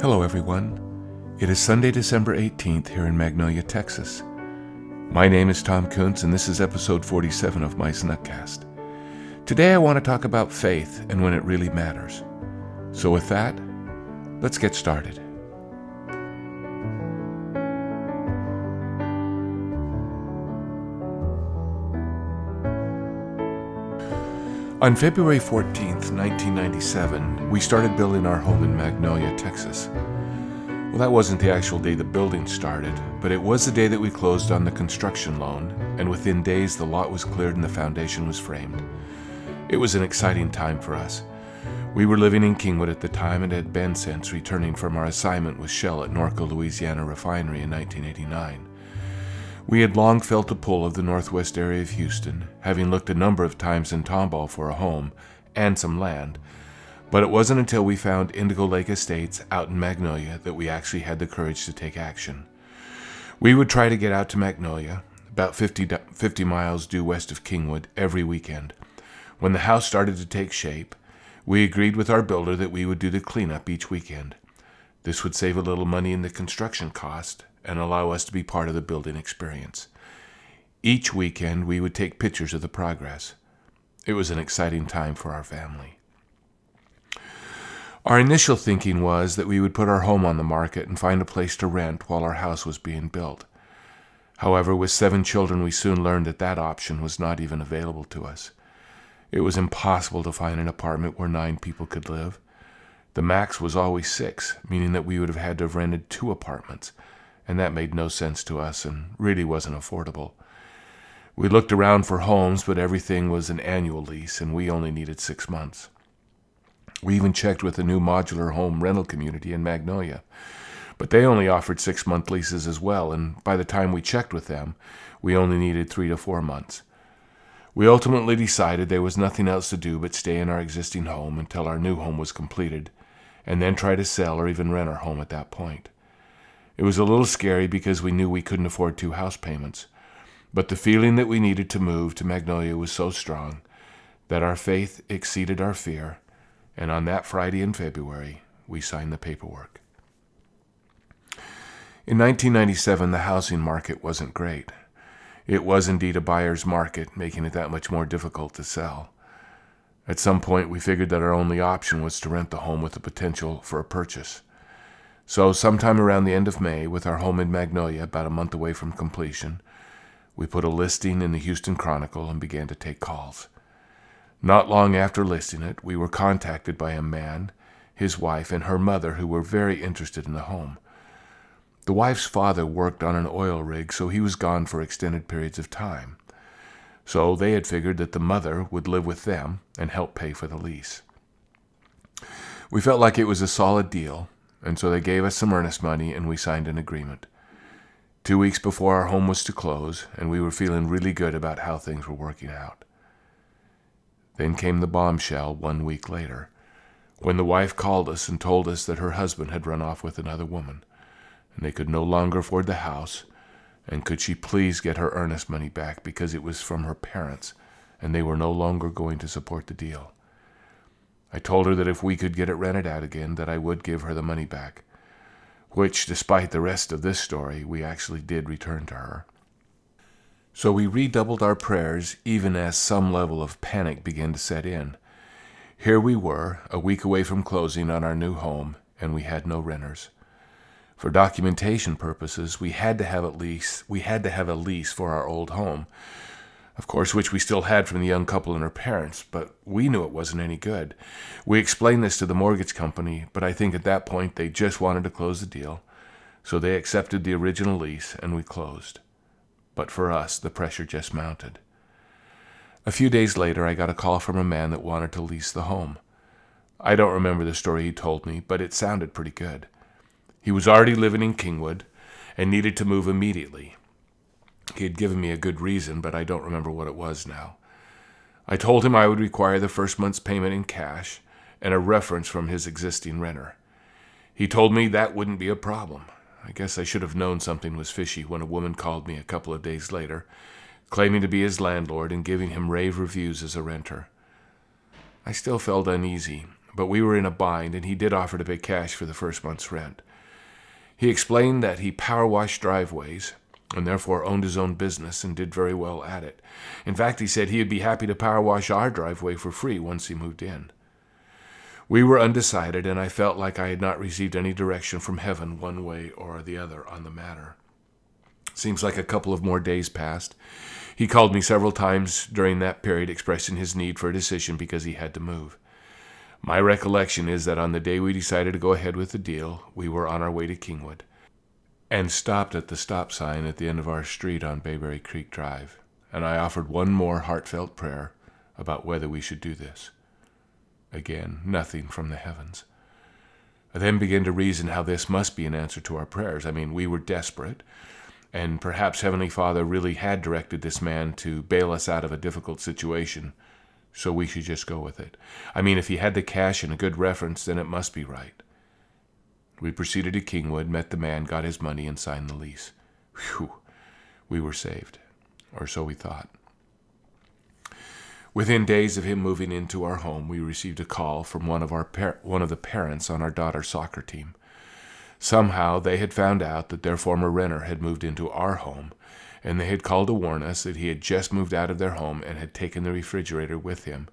Hello, everyone. It is Sunday, December 18th here in Magnolia, Texas. My name is Tom Kuntz, and this is episode 47 of my Snuckcast. Today, I want to talk about faith and when it really matters. So, with that, let's get started. On February 14th, 1997, we started building our home in Magnolia, Texas. Well, that wasn't the actual day the building started, but it was the day that we closed on the construction loan, and within days the lot was cleared and the foundation was framed. It was an exciting time for us. We were living in Kingwood at the time and had been since returning from our assignment with Shell at Norco, Louisiana refinery in 1989. We had long felt the pull of the northwest area of Houston, having looked a number of times in Tomball for a home and some land, but it wasn't until we found Indigo Lake Estates out in Magnolia that we actually had the courage to take action. We would try to get out to Magnolia, about 50, 50 miles due west of Kingwood, every weekend. When the house started to take shape, we agreed with our builder that we would do the cleanup each weekend. This would save a little money in the construction cost and allow us to be part of the building experience. Each weekend, we would take pictures of the progress. It was an exciting time for our family. Our initial thinking was that we would put our home on the market and find a place to rent while our house was being built. However, with seven children, we soon learned that that option was not even available to us. It was impossible to find an apartment where nine people could live. The max was always six, meaning that we would have had to have rented two apartments and that made no sense to us and really wasn't affordable. We looked around for homes, but everything was an annual lease, and we only needed six months. We even checked with a new modular home rental community in Magnolia, but they only offered six month leases as well, and by the time we checked with them, we only needed three to four months. We ultimately decided there was nothing else to do but stay in our existing home until our new home was completed, and then try to sell or even rent our home at that point. It was a little scary because we knew we couldn't afford two house payments. But the feeling that we needed to move to Magnolia was so strong that our faith exceeded our fear, and on that Friday in February, we signed the paperwork. In 1997, the housing market wasn't great. It was indeed a buyer's market, making it that much more difficult to sell. At some point, we figured that our only option was to rent the home with the potential for a purchase. So, sometime around the end of May, with our home in Magnolia about a month away from completion, we put a listing in the Houston Chronicle and began to take calls. Not long after listing it, we were contacted by a man, his wife, and her mother who were very interested in the home. The wife's father worked on an oil rig, so he was gone for extended periods of time. So they had figured that the mother would live with them and help pay for the lease. We felt like it was a solid deal, and so they gave us some earnest money and we signed an agreement. Two weeks before our home was to close, and we were feeling really good about how things were working out. Then came the bombshell one week later, when the wife called us and told us that her husband had run off with another woman, and they could no longer afford the house, and could she please get her earnest money back because it was from her parents, and they were no longer going to support the deal. I told her that if we could get it rented out again, that I would give her the money back, which, despite the rest of this story, we actually did return to her. So we redoubled our prayers even as some level of panic began to set in. Here we were, a week away from closing on our new home, and we had no renters. For documentation purposes, we had to have at least we had to have a lease for our old home, of course, which we still had from the young couple and her parents, but we knew it wasn't any good. We explained this to the mortgage company, but I think at that point they just wanted to close the deal. So they accepted the original lease and we closed. But for us, the pressure just mounted. A few days later, I got a call from a man that wanted to lease the home. I don't remember the story he told me, but it sounded pretty good. He was already living in Kingwood and needed to move immediately. He had given me a good reason, but I don't remember what it was now. I told him I would require the first month's payment in cash and a reference from his existing renter. He told me that wouldn't be a problem. I guess I should have known something was fishy when a woman called me a couple of days later, claiming to be his landlord and giving him rave reviews as a renter. I still felt uneasy, but we were in a bind, and he did offer to pay cash for the first month's rent. He explained that he power washed driveways and therefore owned his own business and did very well at it. In fact, he said he would be happy to power wash our driveway for free once he moved in. We were undecided, and I felt like I had not received any direction from heaven one way or the other on the matter. Seems like a couple of more days passed. He called me several times during that period, expressing his need for a decision because he had to move. My recollection is that on the day we decided to go ahead with the deal, we were on our way to Kingwood and stopped at the stop sign at the end of our street on Bayberry Creek Drive, and I offered one more heartfelt prayer about whether we should do this. Again, nothing from the heavens. I then began to reason how this must be an answer to our prayers. I mean, we were desperate, and perhaps Heavenly Father really had directed this man to bail us out of a difficult situation, so we should just go with it. I mean, if he had the cash and a good reference, then it must be right. We proceeded to Kingwood, met the man, got his money, and signed the lease. Whew, we were saved, or so we thought. Within days of him moving into our home, we received a call from one of our par- one of the parents on our daughter's soccer team. Somehow they had found out that their former renter had moved into our home, and they had called to warn us that he had just moved out of their home and had taken the refrigerator with him,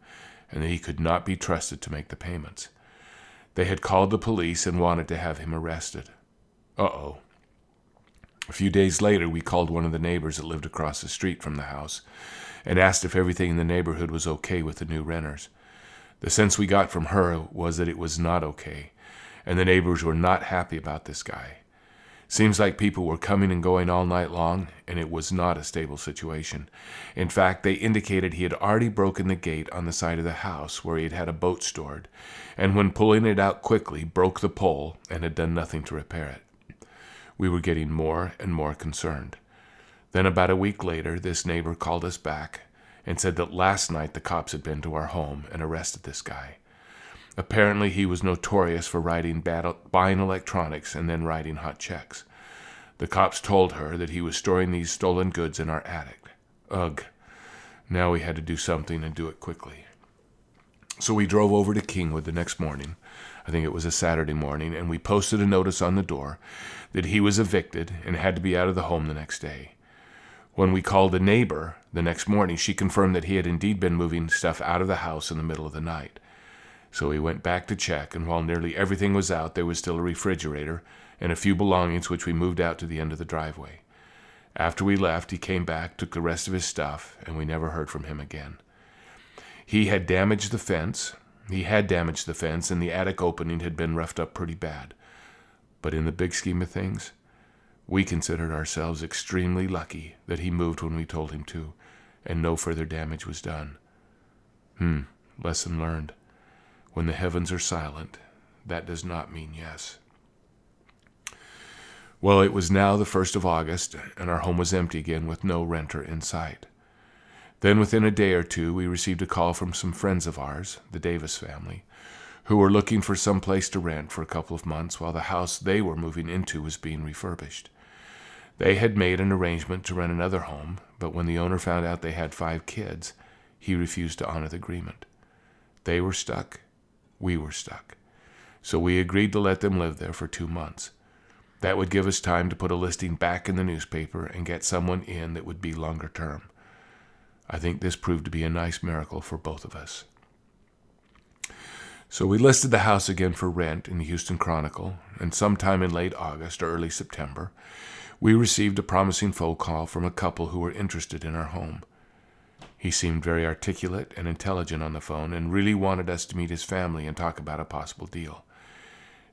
and that he could not be trusted to make the payments. They had called the police and wanted to have him arrested. Uh oh. A few days later, we called one of the neighbors that lived across the street from the house and asked if everything in the neighborhood was okay with the new renters. The sense we got from her was that it was not okay, and the neighbors were not happy about this guy. Seems like people were coming and going all night long, and it was not a stable situation. In fact, they indicated he had already broken the gate on the side of the house where he had had a boat stored, and when pulling it out quickly, broke the pole and had done nothing to repair it. We were getting more and more concerned. Then, about a week later, this neighbor called us back and said that last night the cops had been to our home and arrested this guy. Apparently, he was notorious for writing bad, buying electronics and then writing hot checks. The cops told her that he was storing these stolen goods in our attic. Ugh. Now we had to do something and do it quickly. So we drove over to Kingwood the next morning. I think it was a Saturday morning, and we posted a notice on the door that he was evicted and had to be out of the home the next day. When we called a neighbor the next morning, she confirmed that he had indeed been moving stuff out of the house in the middle of the night. So we went back to check, and while nearly everything was out, there was still a refrigerator and a few belongings which we moved out to the end of the driveway. After we left, he came back, took the rest of his stuff, and we never heard from him again. He had damaged the fence. He had damaged the fence, and the attic opening had been roughed up pretty bad. But in the big scheme of things, we considered ourselves extremely lucky that he moved when we told him to, and no further damage was done. Hmm, lesson learned. When the heavens are silent, that does not mean yes. Well, it was now the 1st of August, and our home was empty again with no renter in sight. Then, within a day or two, we received a call from some friends of ours, the Davis family, who were looking for some place to rent for a couple of months while the house they were moving into was being refurbished. They had made an arrangement to rent another home, but when the owner found out they had five kids, he refused to honor the agreement. They were stuck, we were stuck. So we agreed to let them live there for two months. That would give us time to put a listing back in the newspaper and get someone in that would be longer term. I think this proved to be a nice miracle for both of us. So we listed the house again for rent in the Houston Chronicle, and sometime in late August or early September, we received a promising phone call from a couple who were interested in our home. He seemed very articulate and intelligent on the phone and really wanted us to meet his family and talk about a possible deal.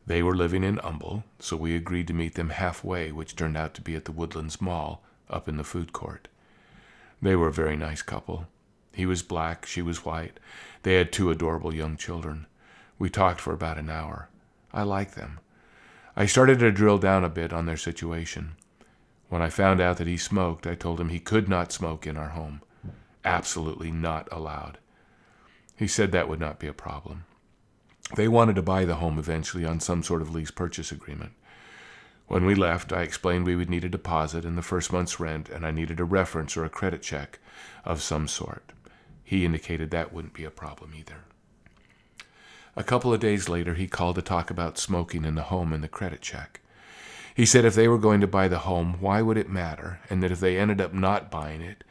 They were living in Humble, so we agreed to meet them halfway, which turned out to be at the Woodlands Mall up in the food court. They were a very nice couple. He was black, she was white. They had two adorable young children. We talked for about an hour. I liked them. I started to drill down a bit on their situation. When I found out that he smoked, I told him he could not smoke in our home absolutely not allowed. He said that would not be a problem. They wanted to buy the home eventually on some sort of lease purchase agreement. When we left, I explained we would need a deposit and the first month's rent, and I needed a reference or a credit check of some sort. He indicated that wouldn't be a problem either. A couple of days later, he called to talk about smoking in the home and the credit check. He said if they were going to buy the home, why would it matter? And that if they ended up not buying it,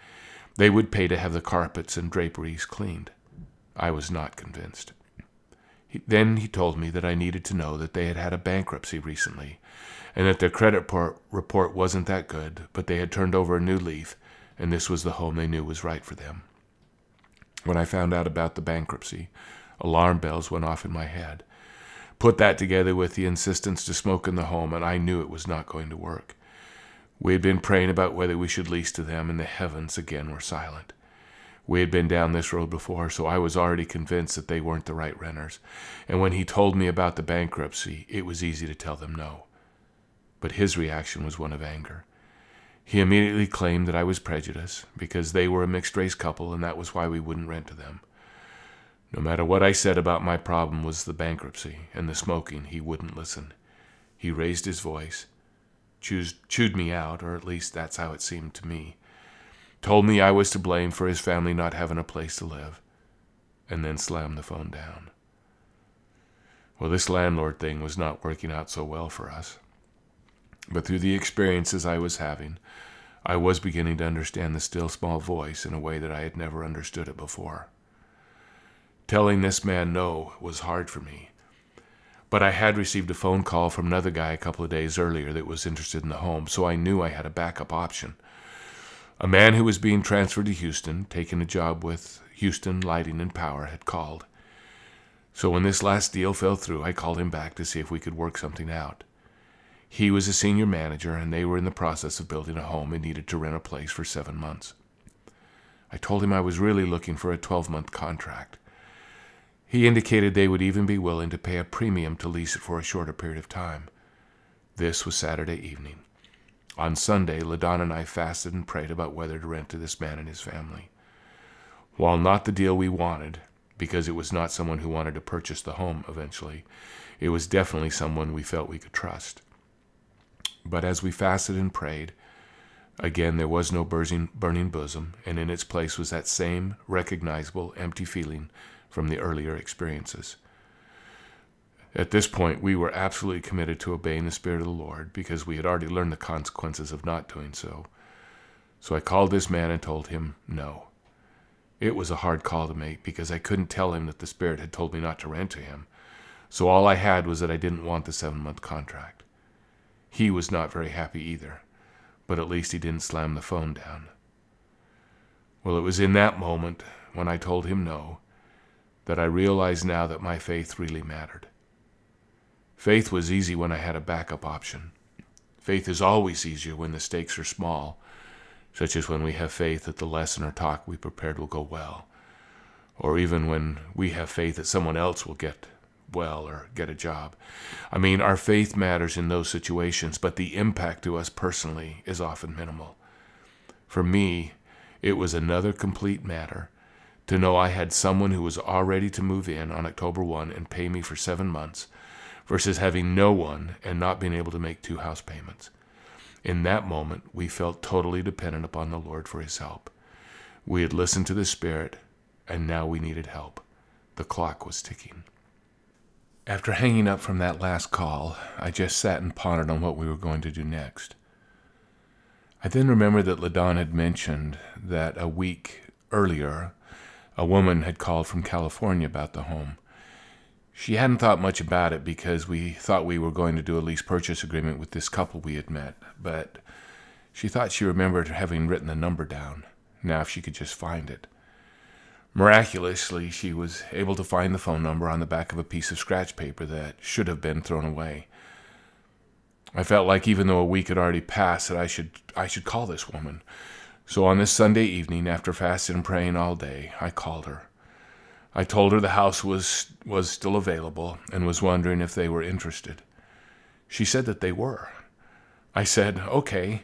they would pay to have the carpets and draperies cleaned. I was not convinced. He, then he told me that I needed to know that they had had a bankruptcy recently, and that their credit report wasn't that good, but they had turned over a new leaf, and this was the home they knew was right for them. When I found out about the bankruptcy, alarm bells went off in my head. Put that together with the insistence to smoke in the home, and I knew it was not going to work. We had been praying about whether we should lease to them, and the heavens again were silent. We had been down this road before, so I was already convinced that they weren't the right renters. And when he told me about the bankruptcy, it was easy to tell them no. But his reaction was one of anger. He immediately claimed that I was prejudiced because they were a mixed race couple and that was why we wouldn't rent to them. No matter what I said about my problem was the bankruptcy and the smoking, he wouldn't listen. He raised his voice, chewed, me out, or at least that's how it seemed to me, told me I was to blame for his family not having a place to live, and then slammed the phone down. Well, this landlord thing was not working out so well for us. But through the experiences I was having, I was beginning to understand the still small voice in a way that I had never understood it before. Telling this man no was hard for me. But I had received a phone call from another guy a couple of days earlier that was interested in the home, so I knew I had a backup option. A man who was being transferred to Houston, taking a job with Houston Lighting and Power, had called. So when this last deal fell through, I called him back to see if we could work something out. He was a senior manager, and they were in the process of building a home and needed to rent a place for seven months. I told him I was really looking for a 12 month contract. He indicated they would even be willing to pay a premium to lease it for a shorter period of time. This was Saturday evening. On Sunday, LaDon and I fasted and prayed about whether to rent to this man and his family. While not the deal we wanted, because it was not someone who wanted to purchase the home eventually, it was definitely someone we felt we could trust. But as we fasted and prayed, again there was no burning, burning bosom, and in its place was that same recognizable empty feeling from the earlier experiences. At this point, we were absolutely committed to obeying the Spirit of the Lord because we had already learned the consequences of not doing so. So I called this man and told him no. It was a hard call to make because I couldn't tell him that the Spirit had told me not to rent to him. So all I had was that I didn't want the seven month contract. He was not very happy either, but at least he didn't slam the phone down. Well, it was in that moment, when I told him no, that I realize now that my faith really mattered. Faith was easy when I had a backup option. Faith is always easier when the stakes are small, such as when we have faith that the lesson or talk we prepared will go well, or even when we have faith that someone else will get well or get a job. I mean, our faith matters in those situations, but the impact to us personally is often minimal. For me, it was another complete matter to know I had someone who was all ready to move in on October 1 and pay me for seven months versus having no one and not being able to make two house payments. In that moment, we felt totally dependent upon the Lord for his help. We had listened to the Spirit, and now we needed help. The clock was ticking. After hanging up from that last call, I just sat and pondered on what we were going to do next. I then remembered that LaDon had mentioned that a week earlier, a woman had called from California about the home. She hadn't thought much about it because we thought we were going to do a lease purchase agreement with this couple we had met, but she thought she remembered having written the number down. Now, if she could just find it. Miraculously, she was able to find the phone number on the back of a piece of scratch paper that should have been thrown away. I felt like even though a week had already passed that I should I should call this woman. So on this Sunday evening, after fasting and praying all day, I called her. I told her the house was was still available and was wondering if they were interested. She said that they were. I said, "Okay."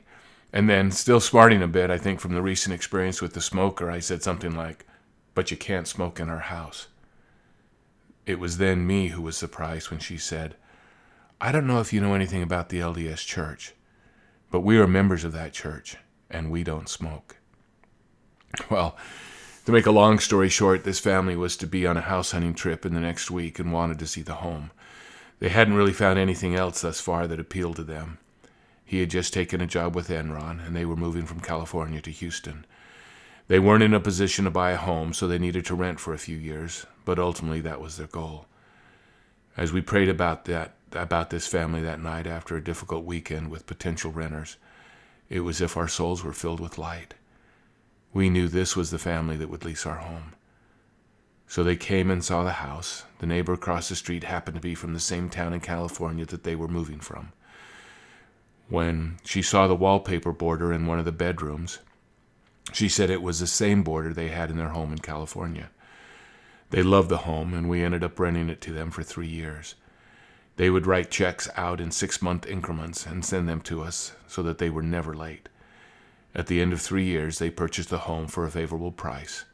And then, still smarting a bit, I think from the recent experience with the smoker, I said something like, but you can't smoke in our house. It was then me who was surprised when she said, I don't know if you know anything about the LDS church, but we are members of that church and we don't smoke. Well, To make a long story short, this family was to be on a house hunting trip in the next week and wanted to see the home. They hadn't really found anything else thus far that appealed to them. He had just taken a job with Enron, and they were moving from California to Houston. They weren't in a position to buy a home, so they needed to rent for a few years, but ultimately that was their goal. As we prayed about that about this family that night after a difficult weekend with potential renters, it was as if our souls were filled with light. We knew this was the family that would lease our home. So they came and saw the house. The neighbor across the street happened to be from the same town in California that they were moving from. When she saw the wallpaper border in one of the bedrooms, she said it was the same border they had in their home in California. They loved the home, and we ended up renting it to them for three years. They would write checks out in six month increments and send them to us so that they were never late. At the end of three years, they purchased the home for a favorable price,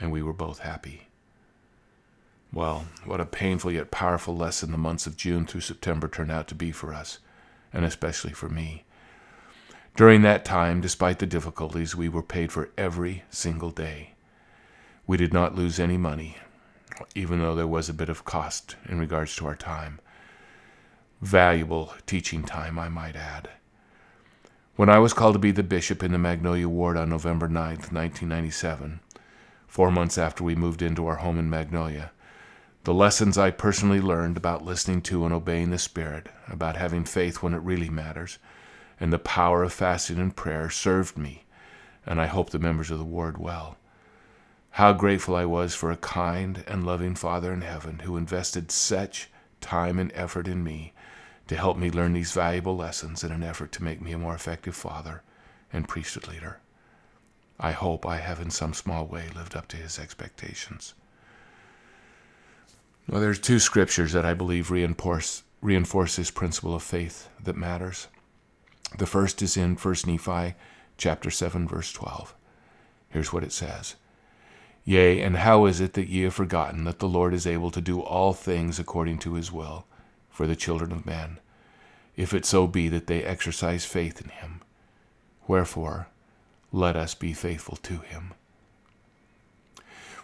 and we were both happy. Well, what a painful yet powerful lesson the months of June through September turned out to be for us, and especially for me. During that time, despite the difficulties, we were paid for every single day. We did not lose any money, even though there was a bit of cost in regards to our time. Valuable teaching time, I might add. When I was called to be the bishop in the Magnolia Ward on November 9, 1997, four months after we moved into our home in Magnolia, the lessons I personally learned about listening to and obeying the Spirit, about having faith when it really matters, and the power of fasting and prayer served me, and I hope the members of the ward well. How grateful I was for a kind and loving Father in heaven who invested such time and effort in me to help me learn these valuable lessons in an effort to make me a more effective father and priesthood leader. I hope I have in some small way lived up to his expectations. Well, there's two scriptures that I believe reinforce, reinforce this principle of faith that matters. The first is in 1 Nephi chapter 7 verse 12. Here's what it says. Yea, and how is it that ye have forgotten that the Lord is able to do all things according to his will for the children of men, if it so be that they exercise faith in him? Wherefore, let us be faithful to him.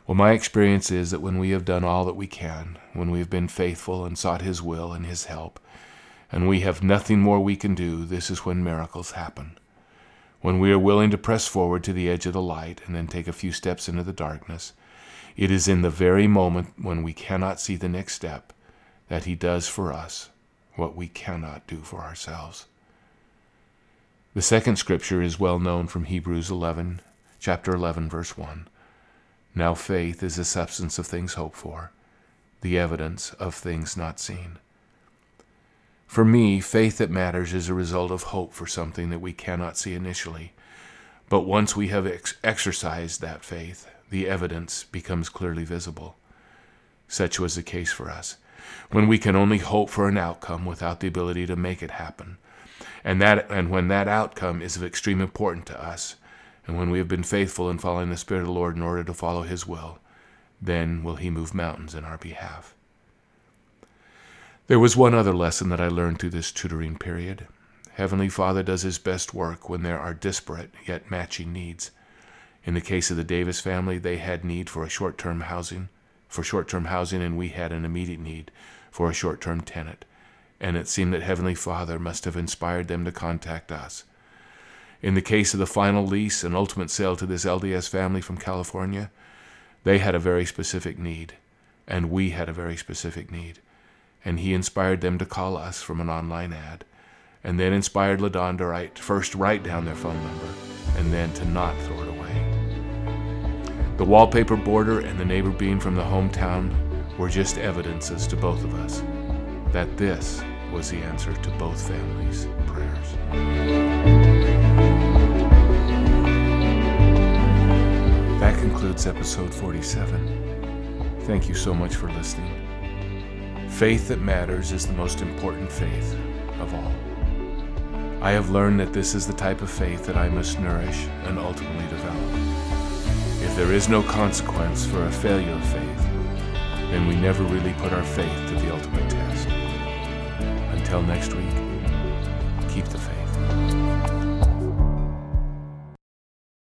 Well, my experience is that when we have done all that we can, when we have been faithful and sought his will and his help, and we have nothing more we can do, this is when miracles happen. When we are willing to press forward to the edge of the light and then take a few steps into the darkness, it is in the very moment when we cannot see the next step that He does for us what we cannot do for ourselves. The second scripture is well known from Hebrews 11, chapter 11, verse 1. Now faith is the substance of things hoped for, the evidence of things not seen. For me, faith that matters is a result of hope for something that we cannot see initially. But once we have ex- exercised that faith, the evidence becomes clearly visible. Such was the case for us. When we can only hope for an outcome without the ability to make it happen, and that and when that outcome is of extreme importance to us, and when we have been faithful in following the Spirit of the Lord in order to follow His will, then will He move mountains in our behalf. There was one other lesson that I learned through this tutoring period. Heavenly Father does his best work when there are disparate yet matching needs. In the case of the Davis family, they had need for a short-term housing, for short-term housing, and we had an immediate need for a short-term tenant. And it seemed that Heavenly Father must have inspired them to contact us. In the case of the final lease and ultimate sale to this LDS family from California, they had a very specific need, and we had a very specific need and he inspired them to call us from an online ad, and then inspired LaDon to write, first write down their phone number, and then to not throw. The wallpaper border and the neighbor being from the hometown were just evidences to both of us that this was the answer to both families' prayers. That concludes episode 47. Thank you so much for listening. Faith that matters is the most important faith of all. I have learned that this is the type of faith that I must nourish and ultimately develop. If there is no consequence for a failure of faith, then we never really put our faith to the ultimate test. Until next week.